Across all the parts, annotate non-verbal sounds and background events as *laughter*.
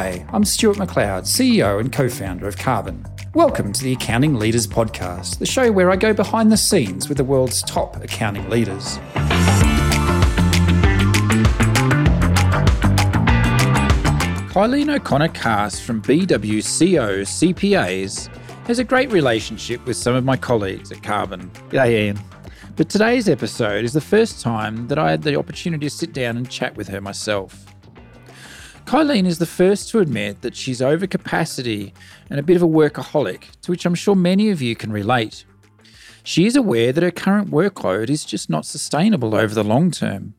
Hi, I'm Stuart McLeod, CEO and co founder of Karbon. Welcome to the Accounting Leaders Podcast, the show where I go behind the scenes with the world's top accounting leaders. Kylene O'Connor Cast from BWCO CPAs has a great relationship with some of my colleagues at Karbon. G'day, Ian. But today's episode is the first time that I had the opportunity to sit down and chat with her myself. Kylene is the first to admit that she's over capacity and a bit of a workaholic, to which I'm sure many of you can relate. She is aware that her current workload is just not sustainable over the long term.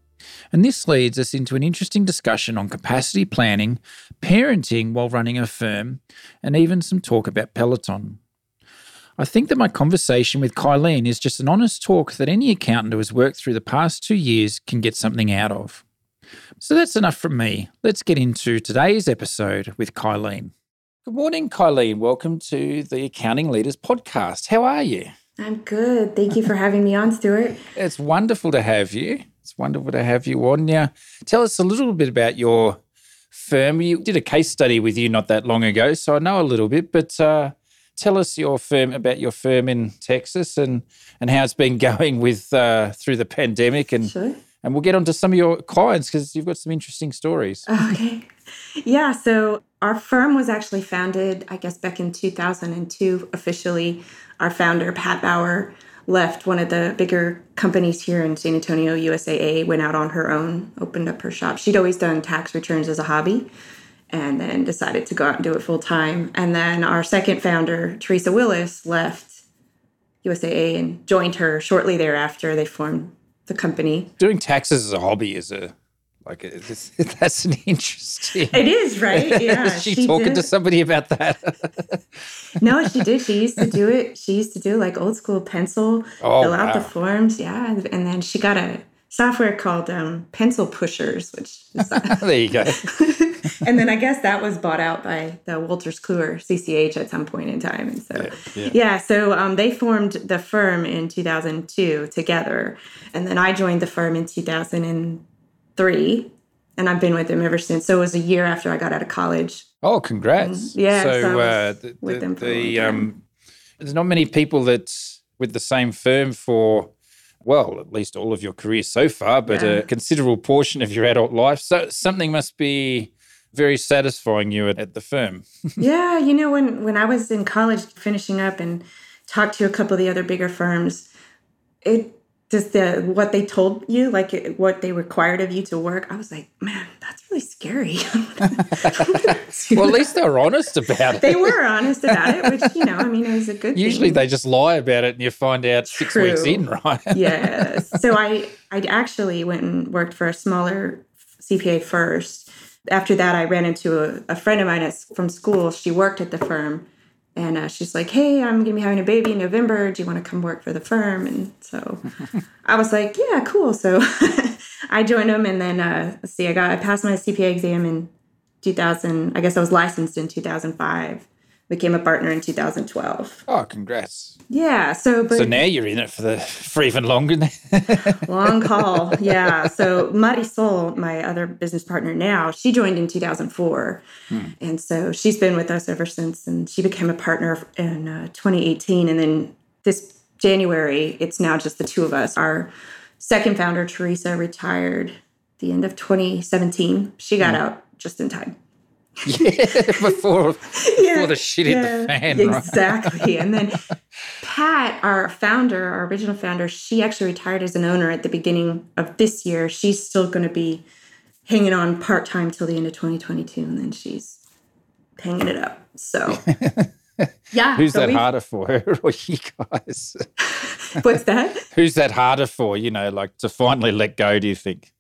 And this leads us into an interesting discussion on capacity planning, parenting while running a firm, and even some talk about Peloton. I think that my conversation with Kylene is just an honest talk that any accountant who has worked through the past two years can get something out of. So that's enough from me. Let's get into today's episode with Kylene. Good morning, Kylene. Welcome to the Accounting Leaders Podcast. How are you? I'm good. Thank you for having me on, Stuart. It's wonderful to have you. It's wonderful to have you on. Now, tell us a little bit about your firm. You did a case study with you not that long ago, so I know a little bit, but uh, tell us your firm about your firm in Texas and, and how it's been *laughs* going with uh, through the pandemic and Sure. And we'll get on to some of your clients because you've got some interesting stories. Okay. Yeah. So our firm was actually founded, I guess, back in 2002 officially. Our founder, Pat Bauer, left one of the bigger companies here in San Antonio, USAA, went out on her own, opened up her shop. She'd always done tax returns as a hobby and then decided to go out and do it full time. And then our second founder, Teresa Willis, left USAA and joined her shortly thereafter. They formed the company. Doing taxes as a hobby is a like it's, *laughs* that's an interesting. It is, right? *laughs* Yeah. is she, talking did. to somebody about that? *laughs* No, she did. She used to do it. She used to do like old school pencil, Oh, fill out the forms. Yeah. And then she got a software called um, Pencil Pushers, which is, there you go. *laughs* and then I guess that was bought out by the Wolters Kluwer CCH at some point in time. And so, Yeah, yeah, yeah. so um, they formed the firm in 2002 together. And then I joined the firm in 2003. And I've been with them ever since. So it was a year after I got out of college. Oh, congrats! Yeah, So, so uh, the, with them for a the long time. um, there's not many people that's with the same firm for. Well, at least all of your career so far, but Yeah. a considerable portion of your adult life. So something must be very satisfying you at, at the firm. *laughs* yeah, you know, when when I was in college finishing up and talked to a couple of the other bigger firms, it just the what they told you, like it, what they required of you to work, I was like, man, that's really scary. *laughs* well, at least they were honest about it. they were honest about it, which you know, I mean, it was a good. Usually thing. they just lie about it and you find out six weeks in, right? *laughs* yes. So I I actually went and worked for a smaller CPA first. After that, I ran into a, a friend of mine at, from school. She worked at the firm, and uh, she's like, "Hey, I'm gonna be having a baby in November. Do you want to come work for the firm?" And so *laughs* I was like, "Yeah, cool." So *laughs* I joined them, and then uh, let's see, I got I passed my CPA exam in 2000. I guess I was licensed in 2005. Became a partner in 2012. Oh, congrats. Yeah. So, but So now you're in it for the for even longer. *laughs* Long haul. Yeah. So Marisol, my other business partner now, she joined in 2004. And so she's been with us ever since. And she became a partner in uh, 2018. And then this January, it's now just the two of us. Our second founder, Teresa, retired the end of 2017. She got out just in time. *laughs* yeah, before before the shit hit the fan, right? Exactly. and then *laughs* Pat, our founder, our original founder, she actually retired as an owner at the beginning of this year. She's still going to be hanging on part time till the end of 2022, and then she's hanging it up. So, *laughs* *laughs* yeah. Who's that we've- harder for, *laughs* her or you guys? *laughs* What's that? Who's that harder for? You know, like to finally let go. Do you think?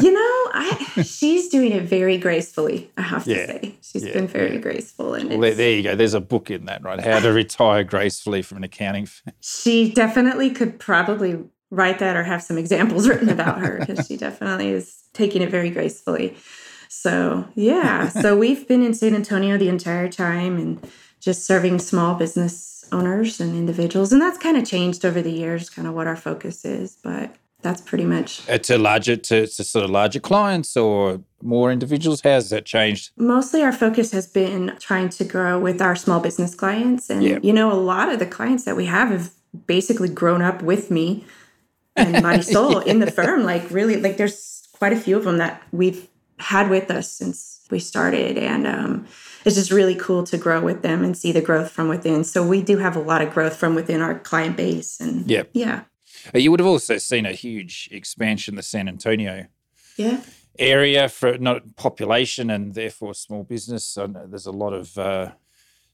You know, I she's doing it very gracefully. I have to say, she's Yeah, been very yeah. graceful, and Well, there you go. There's a book in that, right? How to retire gracefully from an accounting firm. she definitely could probably write that or have some examples written about her because she definitely is taking it very gracefully. So, yeah. so we've been in San Antonio the entire time and just serving small business owners and individuals. And that's kind of changed over the years, kind of what our focus is. But that's pretty much Uh, to larger, to, to sort of larger clients, or more individuals? How's that changed? Mostly our focus has been trying to grow with our small business clients. And, Yeah. you know, a lot of the clients that we have have basically grown up with me and my *laughs* soul in the firm. Like, really, like, there's quite a few of them that we've had with us since we started. And um, it's just really cool to grow with them and see the growth from within. So we do have a lot of growth from within our client base. And Yep. yeah. Uh, You would have also seen a huge expansion the San Antonio Yeah. area for not population and therefore small business. There's a lot of uh,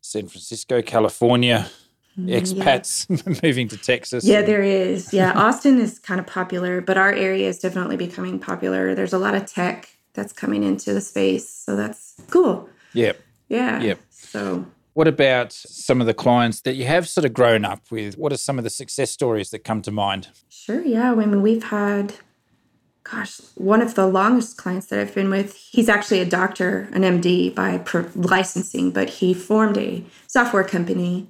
San Francisco, California expats *laughs* moving to Texas. Yeah, and- there is. Yeah, Austin is kind of popular, but our area is definitely becoming popular. There's a lot of tech that's coming into the space, so that's cool. yeah. Yeah. Yep. So What about some of the clients that you have sort of grown up with? What are some of the success stories that come to mind? sure, yeah. I mean, we've had, gosh, one of the longest clients that I've been with. He's actually a doctor, an MD by licensing, but he formed a software company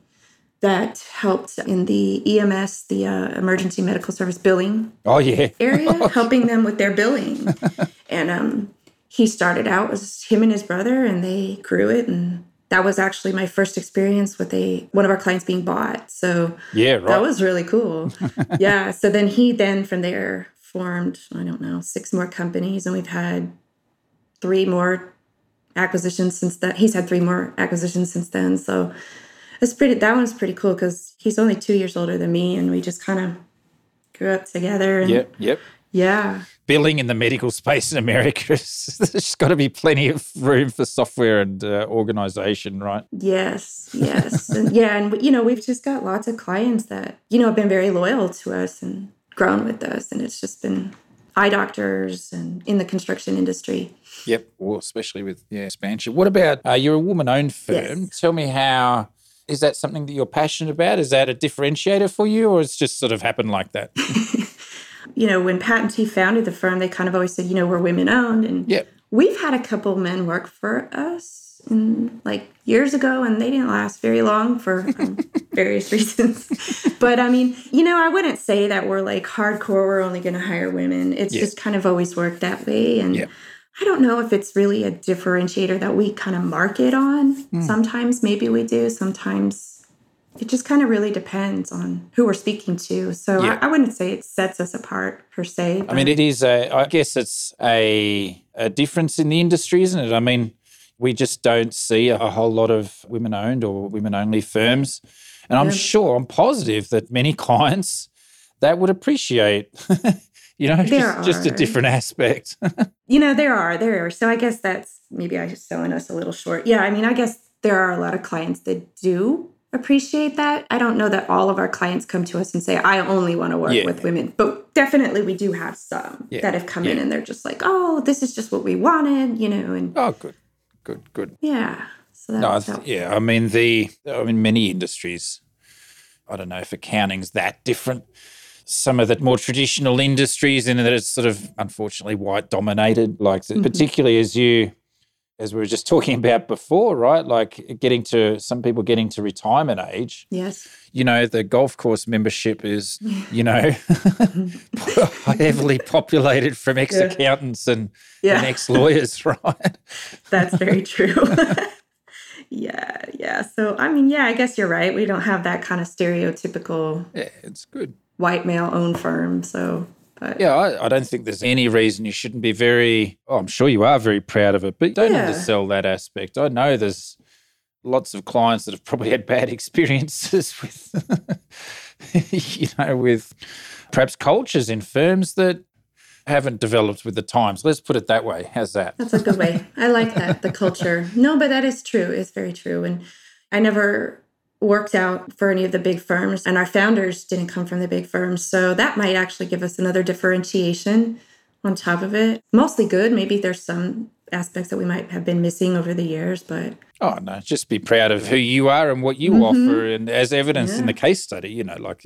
that helped in the EMS, the uh, emergency medical service billing Oh, yeah. area, *laughs* helping them with their billing. *laughs* and um, he started out was him and his brother, and they grew it. And that was actually my first experience with a one of our clients being bought. So Yeah, right. that was really cool. *laughs* yeah. So then he then from there formed I don't know six more companies, and we've had three more acquisitions since that. He's had three more acquisitions since then. So it's pretty. That one's pretty cool because he's only two years older than me, and we just kind of grew up together. And Yep, yep. yeah. Billing in the medical space in America, *laughs* there's got to be plenty of room for software and uh, organization, right? Yes, yes. and yeah, and you know, we've just got lots of clients that, you know, have been very loyal to us and grown with us and it's just been eye doctors and in the construction industry. Yep. Well, especially with yeah, expansion. What about uh, you're a woman-owned firm? Yes. Tell me how is that something that you're passionate about? Is that a differentiator for you, or it's just sort of happened like that? *laughs* You know, when Pat and T founded the firm, they kind of always said, you know, we're women owned and Yep. we've had a couple men work for us in, like years ago and they didn't last very long for um, *laughs* various reasons but i mean you know i wouldn't say that we're like hardcore we're only going to hire women it's Yeah. just kind of always worked that way and Yeah. i don't know if it's really a differentiator that we kind of market on Hmm. sometimes maybe we do sometimes it just kind of really depends on who we're speaking to so Yeah. I, I wouldn't say it sets us apart per se I mean, it is a. I guess it's a a difference in the industry, isn't it? I mean, we just don't see a whole lot of women-owned or women-only firms, and I'm Yeah. sure, I'm positive that many *laughs* clients that would appreciate. *laughs* you know, just, just a different aspect. *laughs* You know, there are, there are. So I guess that's maybe I was selling us a little short. Yeah, I mean, I guess there are a lot of clients that do appreciate that. I don't know that all of our clients come to us and say, I only want to work Yeah. with women, but definitely we do have some Yeah, that have come in and they're just like, oh, this is just what we wanted, you know, and oh, good, good, good. yeah. So No, yeah. I mean the. I mean many industries. I don't know if accounting's that different. Some of the more traditional industries, in that it's sort of unfortunately white dominated. Like Mm-hmm. particularly as you, as we were just *laughs* talking about before, right? Like getting to some people getting to retirement age. yes. You know, the golf course membership is, *laughs* you know, *laughs* heavily populated from ex accountants and, Yeah. and ex lawyers, right? That's very true. yeah, yeah. So I mean, yeah, I guess you're right. We don't have that kind of stereotypical Yeah, it's good. white male owned firm. So Yeah, I, I don't think there's any reason you shouldn't be very. Oh, I'm sure you are very proud of it, but don't Yeah. undersell that aspect. I know there's lots of clients that have probably had bad *laughs* experiences with, *laughs* you know, with perhaps cultures in firms that haven't developed with the times. Let's put it that way. How's that? That's a good way. I like that, the culture. *laughs* No, but that is true. It's very true. And I never worked out for any of the big firms, and our founders didn't come from the big firms. So that might actually give us another differentiation on top of it. Mostly good. Maybe there's some aspects that we might have been missing over the years, but Oh no, just be proud of who you are and what you offer, and as evidence in the case study, you know, like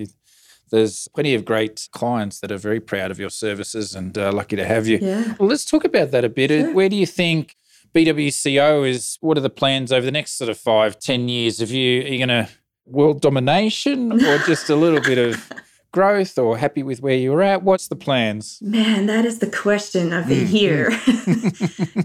there's plenty of great clients that are very proud of your services and uh, lucky to have you. yeah. Well, let's talk about that a bit. Sure. Where do you think BWCO is? What are the plans over the next sort of five, ten years? Have you are you going to world domination or just a little bit of *laughs* growth or happy with where you're at? What's the plans? Man, that is the question of the Mm, year. *laughs* *laughs*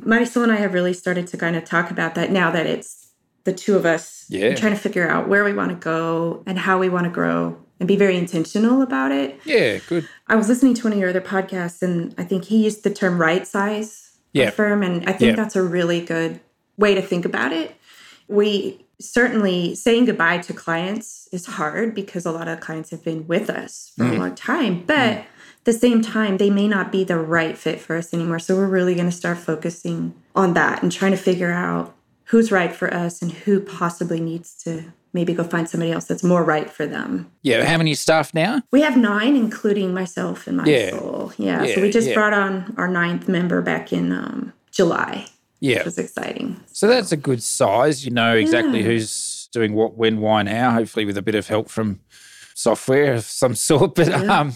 Marisol and I have really started to kind of talk about that now that it's the two of us Yeah. trying to figure out where we want to go and how we want to grow and be very intentional about it. Yeah, good. I was listening to one of your other podcasts and I think he used the term right size Yeah. firm. And I think Yeah. that's a really good way to think about it. We certainly saying goodbye to clients is hard because a lot of clients have been with us for Mm. a long time. But at the same time, they may not be the right fit for us anymore. So we're really going to start focusing on that and trying to figure out who's right for us and who possibly needs to maybe go find somebody else that's more right for them. Yeah, how many staff now? We have nine, including myself and my Yeah. soul. Yeah. Yeah, So we just yeah. brought on our ninth member back in um, July, Yeah. which was exciting. So that's a good size. You know exactly who's doing what, when, why, now, hopefully with a bit of help from software of some sort. But Yeah. um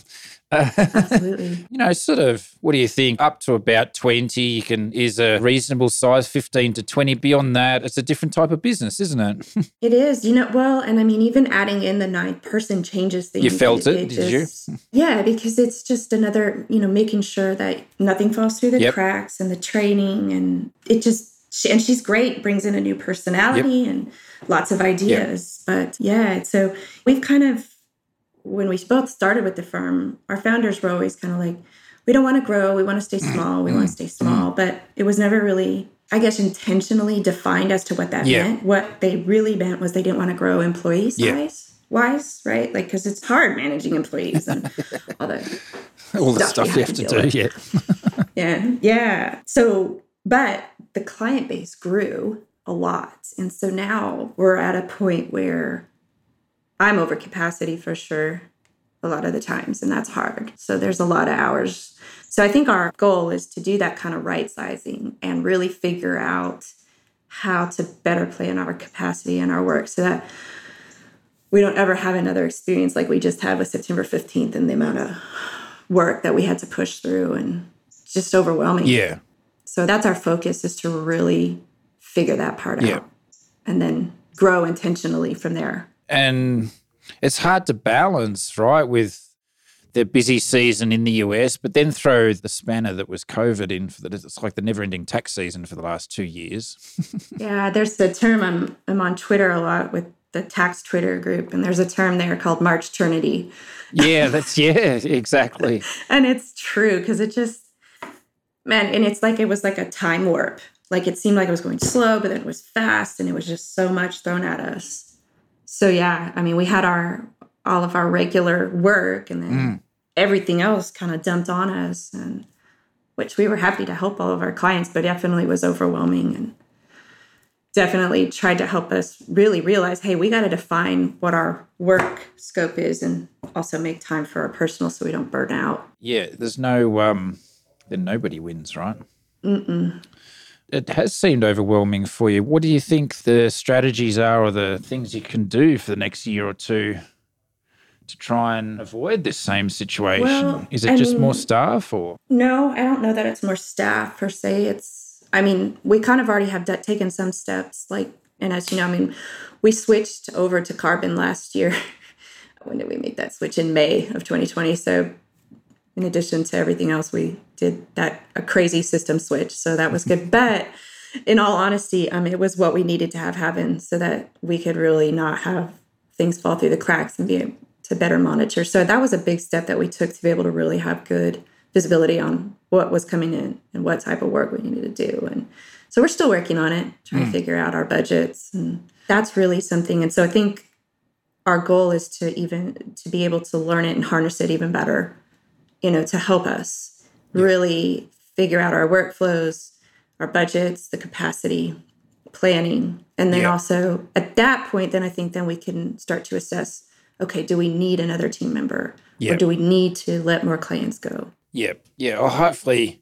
*laughs* Absolutely. you know, sort of what do you think? Up to about 20 you can is a reasonable size, 15 to 20. Beyond that, it's a different type of business, isn't it? *laughs* it is, you know, well, and I mean, even adding in the ninth person changes things. You felt it, did you? Yeah, because it's just another, you know, making sure that nothing falls through the Yep. cracks and the training. And it just, she, and she's great, brings in a new personality and lots of ideas. But yeah, so we've kind of, when we both started with the firm, our founders were always kind of like, we don't want to grow, we want to stay Mm-hmm. small, we want to stay small. But it was never really, I guess, intentionally defined as to what that Yeah. meant. What they really meant was they didn't want to grow employee Yeah. size wise, right? Like, because it's hard managing employees and *laughs* all the All the Stuff stuff you have to to do, yeah. *laughs* yeah, yeah. So, but the client base grew a lot. And so now we're at a point where I'm over capacity for sure a lot of the times, and that's hard. So there's a lot of hours. So I think our goal is to do that kind of right sizing and really figure out how to better plan our capacity and our work so that we don't ever have another experience like we just had with September 15th and the amount of work that we had to push through and just overwhelming. Yeah. So that's our focus is to really figure that part Yeah. out and then grow intentionally from there. And it's hard to balance, right, with the busy season in the US, but then throw the spanner that was COVID in for the, it's like the never ending tax season for the last two years. *laughs* Yeah, there's the term I'm I'm on Twitter a lot with the tax Twitter group, and there's a term there called March Trinity. yeah, *laughs* that's, yeah, exactly. And it's true because it just man, and it's like it was like a time warp. Like it seemed like it was going slow, but then it was fast and it was just so much thrown at us. So yeah, I mean, we had our all of our regular work and then everything else kind of dumped on us and which we were happy to help all of our clients, but definitely was overwhelming and definitely tried to help us really realize, hey, we got to define what our work scope is and also make time for our personal so we don't burn out. Yeah, there's no, um, then nobody wins, right? Mm-mm. It has seemed overwhelming for you. What do you think the strategies are or the things you can do for the next year or two to try and avoid this same situation? Well, Is it I just more staff or? No, I don't know that it's more staff per se. It's, I mean, we kind of already have d- taken some steps. Like, and as you know, I mean, we switched over to Karbon last year. *laughs* when did we make that switch? In May of 2020. So, in addition to everything else, we did that a crazy system switch. So that was good. but in all honesty, um, it was what we needed to have happen so that we could really not have things fall through the cracks and be able to better monitor. So that was a big step that we took to be able to really have good visibility on what was coming in and what type of work we needed to do. And so we're still working on it, trying to figure out our budgets. And that's really something. And so I think our goal is to even to be able to learn it and harness it even better, you know, to help us really figure out our workflows, our budgets, the capacity, planning. And then Yeah. also at that point, then I think then we can start to assess, okay, do we need another team member? Yeah. Or do we need to let more clients go? Yeah, yeah. Well, hopefully,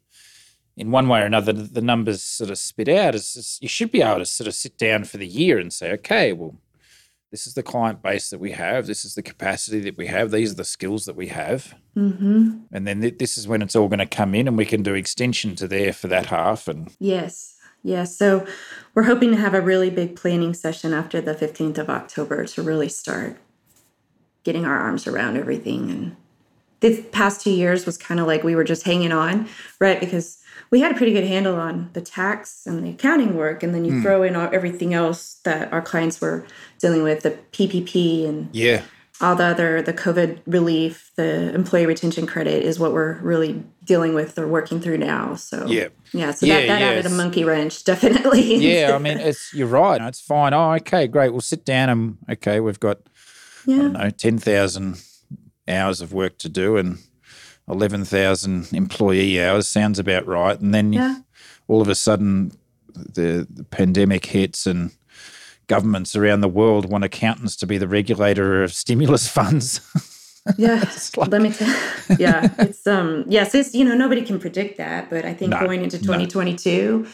in one way or another, the numbers sort of spit out. Is- you should be able to sort of sit down for the year and say, okay, well, this is the client base that we have. This is the capacity that we have. These are the skills that we have. Mm-hmm. And then th- this is when it's all going to come in, and we can do extension to there for that half. And Yes. Yes. So we're hoping to have a really big planning session after the 15th of October to really start getting our arms around everything. And the past two years was kind of like we were just hanging on, right? Because we had a pretty good handle on the tax and the accounting work. And then you mm. throw in all, everything else that our clients were dealing with the PPP and yeah. all the other the covid relief the employee retention credit is what we're really dealing with or working through now. So yeah. yeah so yeah, that, that yeah, added a monkey wrench *laughs* definitely. Yeah i mean it's you're right. It's fine. Oh okay great. We'll sit down and okay we've got yeah. i don't know 10000 hours of work to do and 11000 employee hours sounds about right and then yeah. all of a sudden the, the pandemic hits and governments around the world want accountants to be the regulator of stimulus *laughs* funds. yeah, *laughs* like, let me tell. Yeah, it's um yes, it's you know nobody can predict that, but I think no, going into 2022, no.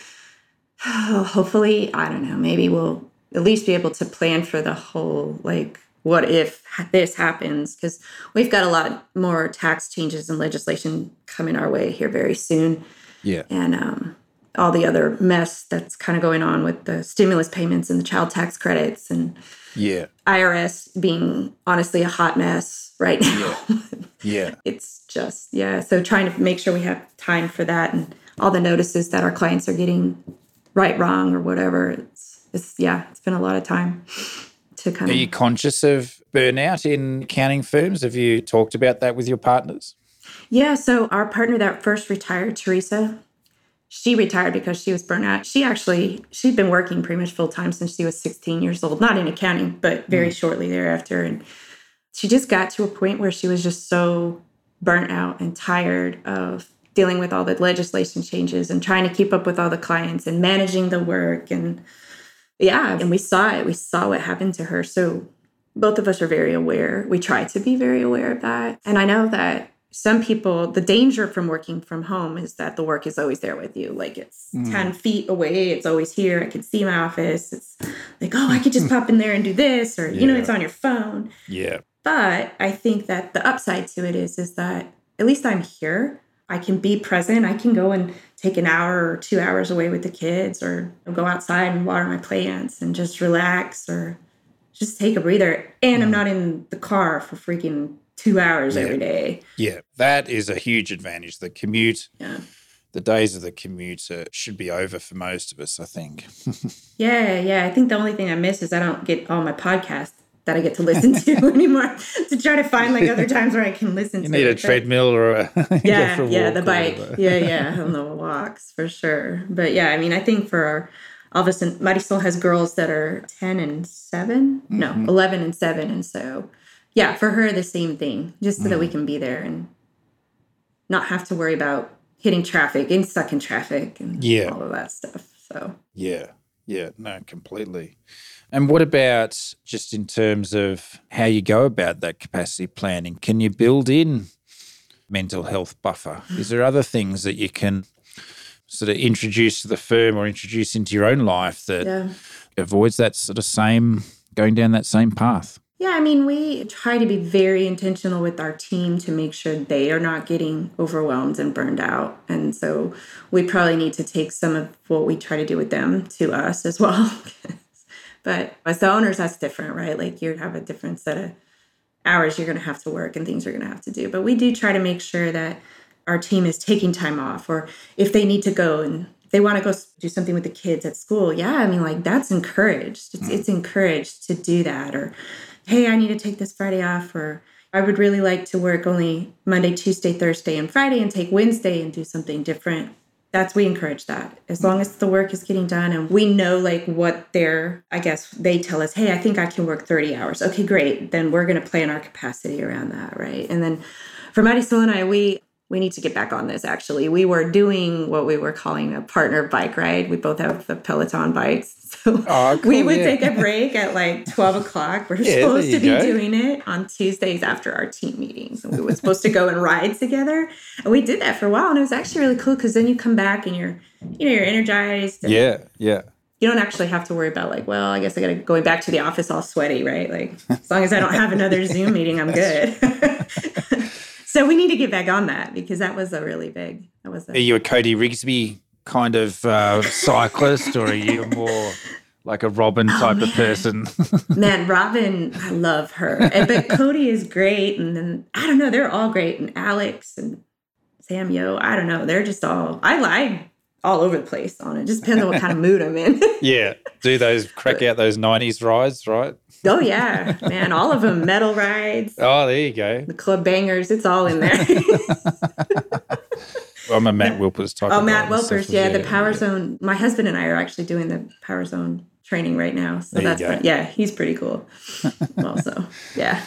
oh, *sighs* hopefully I don't know, maybe we'll at least be able to plan for the whole like what if this happens? Because we've got a lot more tax changes and legislation coming our way here very soon. Yeah, and um all the other mess that's kind of going on with the stimulus payments and the child tax credits and yeah. Irs being honestly a hot mess right now. Yeah, yeah. *laughs* it's just yeah so trying to make sure we have time for that and all the notices that our clients are getting right wrong or whatever it's, it's yeah it's been a lot of time to kind are of are you conscious of burnout in accounting firms have you talked about that with your partners yeah so our partner that first retired teresa she retired because she was burnt out. She actually she'd been working pretty much full time since she was 16 years old, not in accounting, but very mm. shortly thereafter. And she just got to a point where she was just so burnt out and tired of dealing with all the legislation changes and trying to keep up with all the clients and managing the work and yeah, and we saw it. We saw what happened to her. So both of us are very aware. We try to be very aware of that. And I know that some people the danger from working from home is that the work is always there with you like it's mm. 10 feet away it's always here i can see my office it's like oh i could just *laughs* pop in there and do this or yeah. you know it's on your phone yeah but i think that the upside to it is is that at least i'm here i can be present i can go and take an hour or two hours away with the kids or go outside and water my plants and just relax or just take a breather and i'm mm-hmm. not in the car for freaking two hours yeah. every day. Yeah, that is a huge advantage. The commute. Yeah. The days of the commute should be over for most of us, I think. *laughs* yeah, yeah. I think the only thing I miss is I don't get all my podcasts that I get to listen to *laughs* anymore. to try to find like other times where I can listen you to. need it, a treadmill or a *laughs* yeah, yeah, the bike. yeah, yeah, on the walks for sure. But yeah, I mean, I think for our, all of a sudden, Marisol has girls that are ten and 7 mm-hmm. no, eleven and seven, and so yeah, for her, the same thing, just so mm. that we mm. can be there and not have to worry about hitting traffic, getting stuck in traffic, and yeah. all of that stuff. So, yeah, yeah, no, completely. And what about just in terms of how you go about that capacity planning? Can you build in mental health buffer? Is there other things that you can sort of introduce to the firm or introduce into your own life that yeah. avoids that sort of same going down that same path? Yeah, I mean, we try to be very intentional with our team to make sure they are not getting overwhelmed and burned out. And so we probably need to take some of what we try to do with them to us as well. *laughs* but as the owners, that's different, right? Like you have a different set of hours you're going to have to work and things you're going to have to do. But we do try to make sure that our team is taking time off or if they need to go and they want to go do something with the kids at school yeah i mean like that's encouraged it's, it's mm-hmm. encouraged to do that or hey, I need to take this Friday off, or I would really like to work only Monday, Tuesday, Thursday, and Friday and take Wednesday and do something different. That's we encourage that as long as the work is getting done and we know like what they're, I guess they tell us, hey, I think I can work 30 hours. Okay, great. Then we're going to plan our capacity around that, right? And then for Marisol and I, we we need to get back on this actually. We were doing what we were calling a partner bike ride. We both have the Peloton bikes. So oh, *laughs* cool, we would yeah. take a break at like 12 o'clock. We're *laughs* yeah, supposed to be go. doing it on Tuesdays after our team meetings. And we were supposed to go and ride together. And we did that for a while. And it was actually really cool because then you come back and you're, you know, you're energized. yeah, yeah you don't actually have to worry about like, well, I guess I got to going back to the office all sweaty, right? Like as long as I don't have another *laughs* Zoom meeting, I'm good. so we need to get back on that because that was a really big. That was. A, are you a Cody Rigsby kind of uh, cyclist, or are you more like a Robin Oh, type of person. *laughs* Man, Robin, I love her. And, but *laughs* Cody is great. And then I don't know, they're all great. And Alex and Sam Yo, I don't know. They're just all I lie all over the place on it. Just depends on what kind of mood I'm in. *laughs* yeah, do those crack out those '90s rides, right? oh yeah, man, all of them. Metal rides, Oh, there you go. the club bangers, it's all in there. I'm a Matt Wilpers type. oh, Matt guy and stuff, Wilpers, yeah, the Power yeah. Zone. My husband and I are actually doing the Power Zone training right now. So There that's fun. yeah, he's pretty cool. *laughs* also, yeah.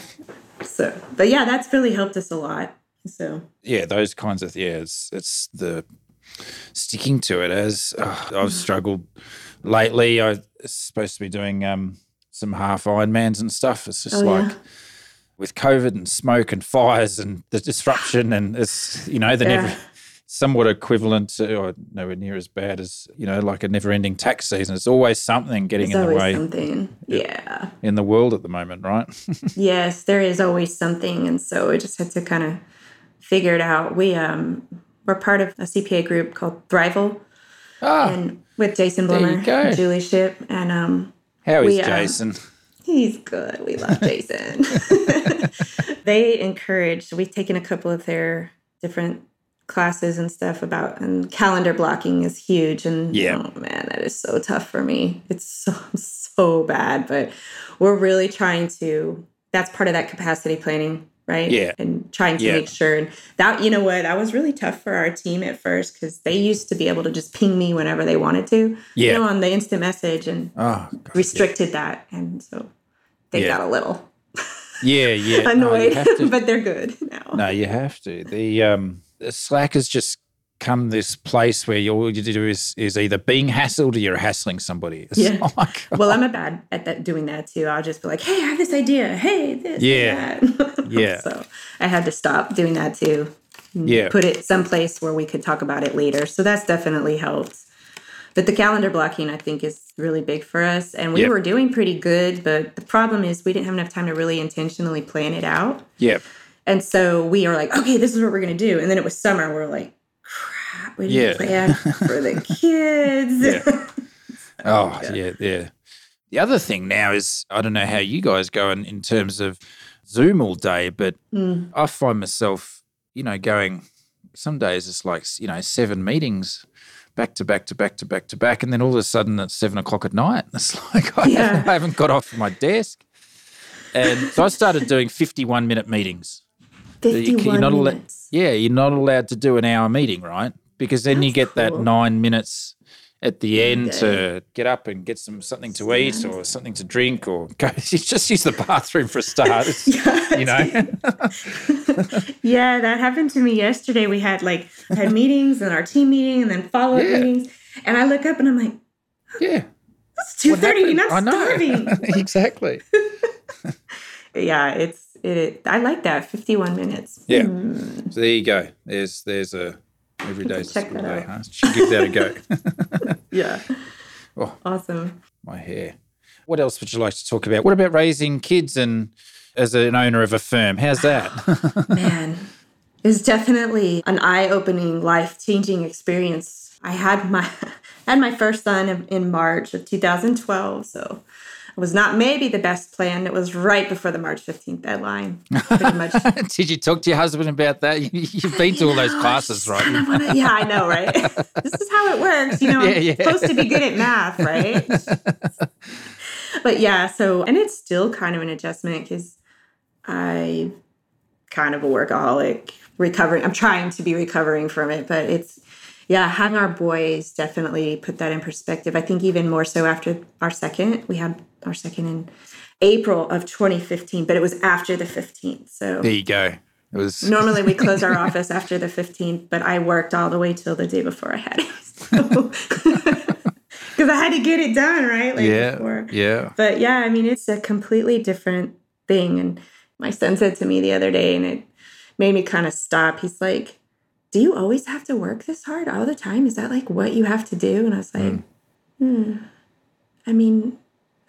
So, but yeah, that's really helped us a lot. So yeah, those kinds of yeah, it's it's the sticking to it as oh, I've struggled lately. I was supposed to be doing um, some half Ironmans and stuff. It's just Oh, like yeah. with COVID and smoke and fires and the disruption and it's you know the Yeah. never somewhat equivalent to or nowhere near as bad as you know like a never-ending tax season. It's always something getting There's in the always way something. Yeah. in the world at the moment, right? *laughs* Yes, there is always something. And so we just had to kind of figure it out. We um we're part of a CPA group called Thriveal ah, and with Jason There you Blumer, go. and Julie Ship, and um how is we, um, Jason? he's good. We love Jason. *laughs* *laughs* they encourage, we've taken a couple of their different classes and stuff about and calendar blocking is huge and Yeah. oh man that is so tough for me it's so *laughs* so bad but we're really trying to that's part of that capacity planning right Yeah. and trying to Yeah. make sure and that you know what that was really tough for our team at first because they used to be able to just ping me whenever they wanted to Yeah. you know on the instant message and Oh, God, restricted that and so they Yeah. got a little yeah, yeah. *laughs* annoyed have to- *laughs* but they're good now No, you have to. The um the Slack has just come this place where you, all you do is is either being hassled or you're hassling somebody. It's Yeah. Oh like, well i'm a bad at that doing that too i'll just be like hey i have this idea hey this Yeah. that. *laughs* Yeah. so i had to stop doing that too yeah, put it someplace where we could talk about it later so that's definitely helped but the calendar blocking i think is really big for us and we Yep. were doing pretty good but the problem is we didn't have enough time to really intentionally plan it out yeah, And so we are like, okay, this is what we're gonna do. And then it was summer. We're like, crap, we didn't plan *laughs* for the kids. Yeah. *laughs* Oh, yeah, yeah. The other thing now is I don't know how you guys go in, in terms of Zoom all day, but Mm. I find myself, you know, going some days it's like, you know, seven meetings back to back to back to back to back. And then all of a sudden it's seven o'clock at night. *laughs* It's like I, Yeah. haven't, I haven't got off my desk. And so I started doing 51 minute meetings. You- 51 you're not yeah, you're not allowed to do an hour meeting, right? Because then you That's get that nine minutes at the end Okay. to get up and get some something to eat or something to drink or go *laughs* just use the bathroom for a start. *laughs* It's- you know, *laughs* Yeah, that happened to me yesterday. We had like had meetings and our team meeting and then follow up Yeah. meetings. And I look up and I'm like, yeah. it's two thirty, What thirty and I know starving. exactly. yeah, it's it. I like that. Fifty one minutes. Yeah. Hmm. So there you go. There's there's a every day's a Check school that day, out. huh? Should give that a go. *laughs* *laughs* Yeah. Oh. Awesome. My hair. What else would you like to talk about? What about raising kids and as an owner of a firm? How's that? *sighs* Man, it's definitely an eye-opening, life-changing experience. I had my *laughs* had my first son in- March of 2012, so was not maybe the best plan. It was right before the March 15th deadline. Pretty much. *laughs* Did you talk to your husband about that? *laughs* You, you've been to all those *gasps* classes, right? wanna- yeah, I know, right? *laughs* this is how it works. You know, I'm Yeah, yeah. supposed to be good at math, right? but yeah, so, and it's still kind of an adjustment because I kind of a workaholic, recovering. I'm trying to be recovering from it, but it's, yeah, having our boys definitely put that in perspective. I think even more so after our second, we had our second in April of 2015, but it was after the 15th. So There you go. It was *laughs* Normally we close our *laughs* office after the 15th, but I worked all the way till the day before I had it. *laughs* Because I had to get it done, right? Like yeah, before. yeah. But yeah, I mean, it's a completely different thing. And my son said to me the other day, and it made me kind of stop. He's like, Do you always have to work this hard all the time? Is that like what you have to do? And I was like, hmm. I mean,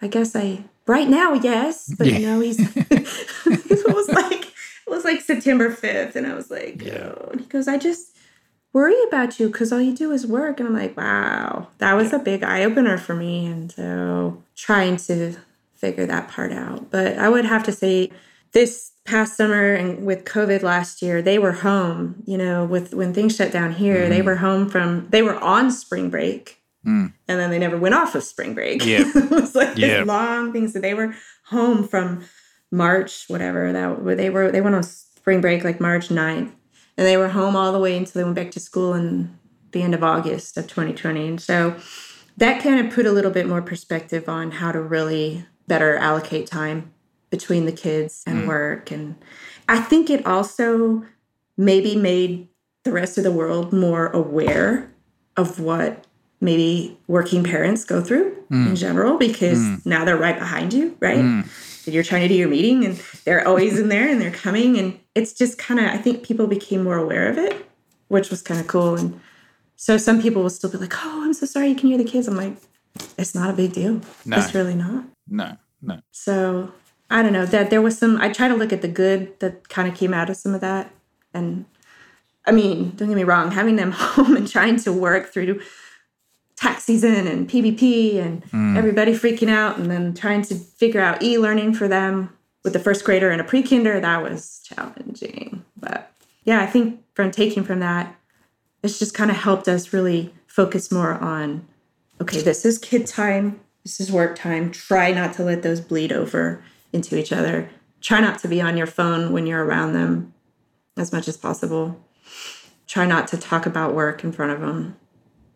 I guess I, right now, yes. But Yeah. you know, he's, *laughs* *laughs* it was like, it was like September 5th. And I was like, Yeah. oh. And he goes, I just, worry about you because all you do is work. And I'm like, wow, that was a big eye opener for me. And so trying to figure that part out. But I would have to say this past summer and with COVID last year, they were home, you know, with when things shut down here, mm-hmm. they were home from they were on spring break. Mm. And then they never went off of spring break. Yeah. *laughs* it was like yeah. this long thing. So they were home from March, whatever that they were they went on spring break like March 9th. And they were home all the way until they went back to school in the end of August of 2020. And so that kind of put a little bit more perspective on how to really better allocate time between the kids and mm. work. And I think it also maybe made the rest of the world more aware of what maybe working parents go through mm. in general because mm. now they're right behind you, right? Mm. You're trying to do your meeting and they're always in there and they're coming. And it's just kind of, I think people became more aware of it, which was kind of cool. And so some people will still be like, oh, I'm so sorry you can hear the kids. I'm like, it's not a big deal. No. It's really not. No, no. So I don't know that there was some. I try to look at the good that kind of came out of some of that, and I mean, don't get me wrong, having them *laughs* home and trying to work through tax season and PPP and mm. everybody freaking out, and then trying to figure out e-learning for them with the first grader and a pre-kinder that was challenging. But yeah, I think from taking from that, it's just kind of helped us really focus more on okay, this is kid time, this is work time. Try not to let those bleed over into each other. Try not to be on your phone when you're around them as much as possible. Try not to talk about work in front of them.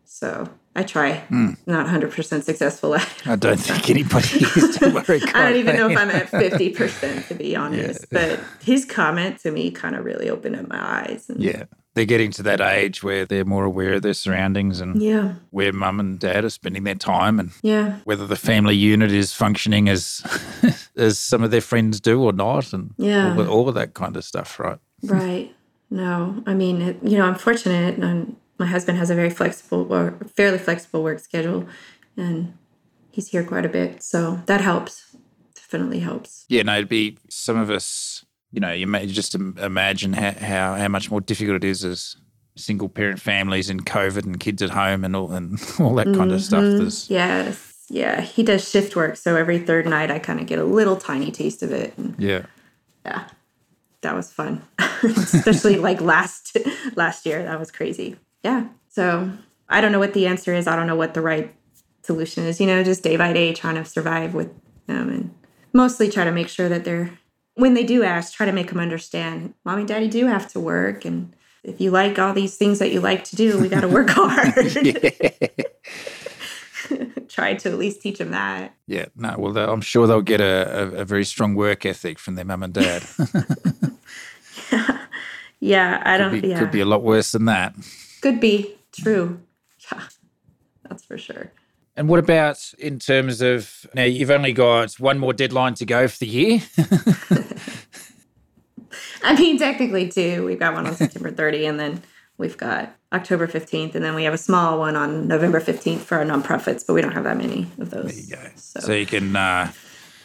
So I try. Mm. Not 100% successful at I don't think anybody is to worry. *laughs* I don't even know if I'm at 50%, to be *laughs* honest. Yeah. But his comment to me kind of really opened up my eyes. And yeah they're getting to that age where they're more aware of their surroundings and yeah. where mum and dad are spending their time and yeah. whether the family unit is functioning as *laughs* as some of their friends do or not and yeah. all, all of that kind of stuff, right? Right. No, I mean, it, you know, I'm fortunate and my husband has a very flexible or fairly flexible work schedule and he's here quite a bit. So that helps. Definitely helps. Yeah, no, it'd be some of us you know, you may just imagine how, how, how much more difficult it is as single parent families and COVID and kids at home and all and *laughs* all that kind mm-hmm. of stuff. Mm-hmm. There's, yes. Yeah. He does shift work. So every third night I kind of get a little tiny taste of it. And yeah. Yeah. That was fun. *laughs* Especially like last last year. That was crazy. Yeah. So I don't know what the answer is. I don't know what the right solution is. You know, just day by day trying to survive with them and mostly try to make sure that they're when they do ask, try to make them understand mommy and daddy do have to work. And if you like all these things that you like to do, we got to work *laughs* hard. *laughs* *laughs* try to at least teach them that. Yeah, no, well, I'm sure they'll get a, a, a very strong work ethic from their mum and dad. yeah. yeah, I don't. Could be, yeah. could be a lot worse than that. Could be true. *laughs* Yeah, that's for sure. And what about in terms of now you've only got one more deadline to go for the year? *laughs* I mean, technically two. We've got one on September *laughs* 30, and then we've got October 15th, and then we have a small one on November 15th for our nonprofits, but we don't have that many of those. There you go. So, so you can uh,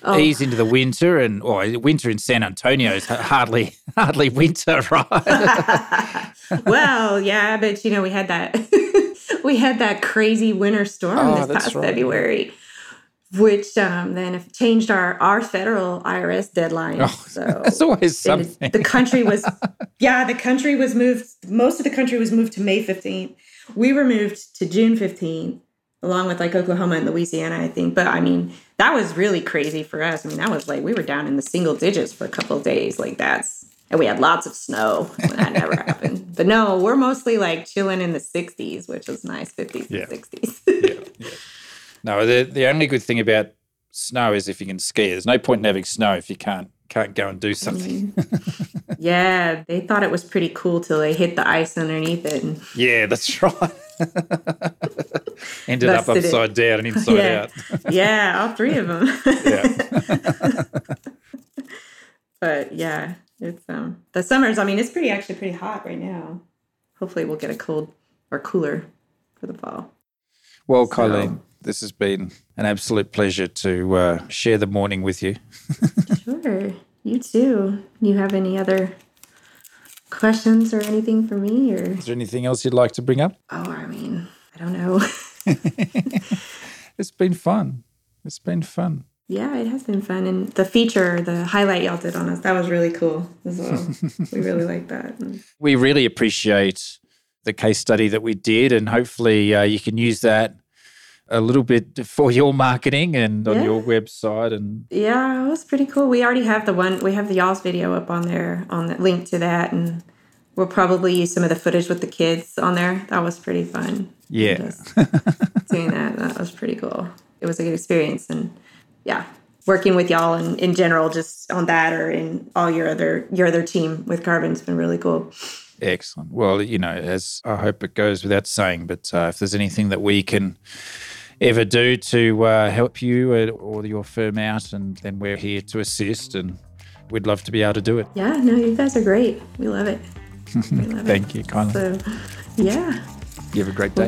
oh. ease into the winter, and or winter in San Antonio is hardly *laughs* hardly winter, *laughs* right? *laughs* well, yeah, but you know we had that we had that crazy winter storm oh, this past right. February, which um, then changed our our federal IRS deadline. Oh, so that's always something. It, the country was, yeah, the country was moved. Most of the country was moved to May fifteenth. We were moved to June fifteenth, along with like Oklahoma and Louisiana, I think. But I mean, that was really crazy for us. I mean, that was like we were down in the single digits for a couple of days. Like that's and we had lots of snow that never *laughs* happened. But no, we're mostly like chilling in the 60s, which is nice, 50s yeah. and 60s. *laughs* yeah, yeah. No, the the only good thing about snow is if you can ski. There's no point in having snow if you can't can't go and do something. *laughs* Yeah, they thought it was pretty cool till they hit the ice underneath it. And... Yeah, that's right. *laughs* Ended up upside it. down and inside yeah. out. *laughs* yeah, all three of them. *laughs* yeah. but yeah, it's um the summers. I mean, it's pretty actually pretty hot right now. Hopefully, we'll get a cold or cooler for the fall. Well, so, Colleen, this has been an absolute pleasure to uh, share the morning with you. sure, you too. You have any other questions or anything for me? Or Is there anything else you'd like to bring up? oh, I mean, I don't know. *laughs* It's been fun. It's been fun. yeah, it has been fun, and the feature, the highlight y'all did on us, that was really cool as well. *laughs* we really like that. We really appreciate the case study that we did, and hopefully uh, you can use that a little bit for your marketing and on your website. And Yeah, it was pretty cool. We already have the one. We have the y'all's video up on there on the link to that, and we'll probably use some of the footage with the kids on there. That was pretty fun. Yeah. Doing that that was pretty cool. It was a good experience, and yeah, working with y'all and in general, just on that or in all your other your other team with Karbon's been really cool. Excellent. Well, you know, as I hope it goes without saying, but uh, if there's anything that we can ever do to uh, help you or, or your firm out, and then we're here to assist, and we'd love to be able to do it. Yeah, no, you guys are great. We love it. *laughs* We love it. Thank you, kindly. So, yeah. You have a great day.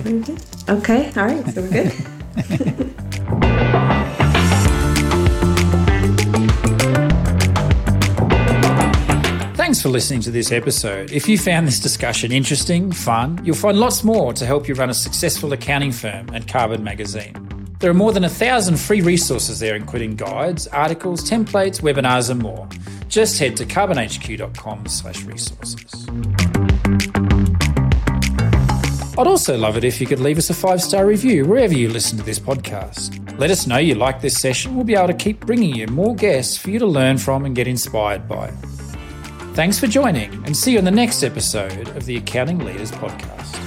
Okay. All right. So we're good. *laughs* Thanks for listening to this episode. If you found this discussion interesting, fun, you'll find lots more to help you run a successful accounting firm at Karbon Magazine. There are more than a thousand free resources there, including guides, articles, templates, webinars, and more. Just head to karbonhq.com slash resources. I'd also love it if you could leave us a five star review wherever you listen to this podcast. Let us know you like this session. We'll be able to keep bringing you more guests for you to learn from and get inspired by. Thanks for joining, and see you in the next episode of the Accounting Leaders Podcast.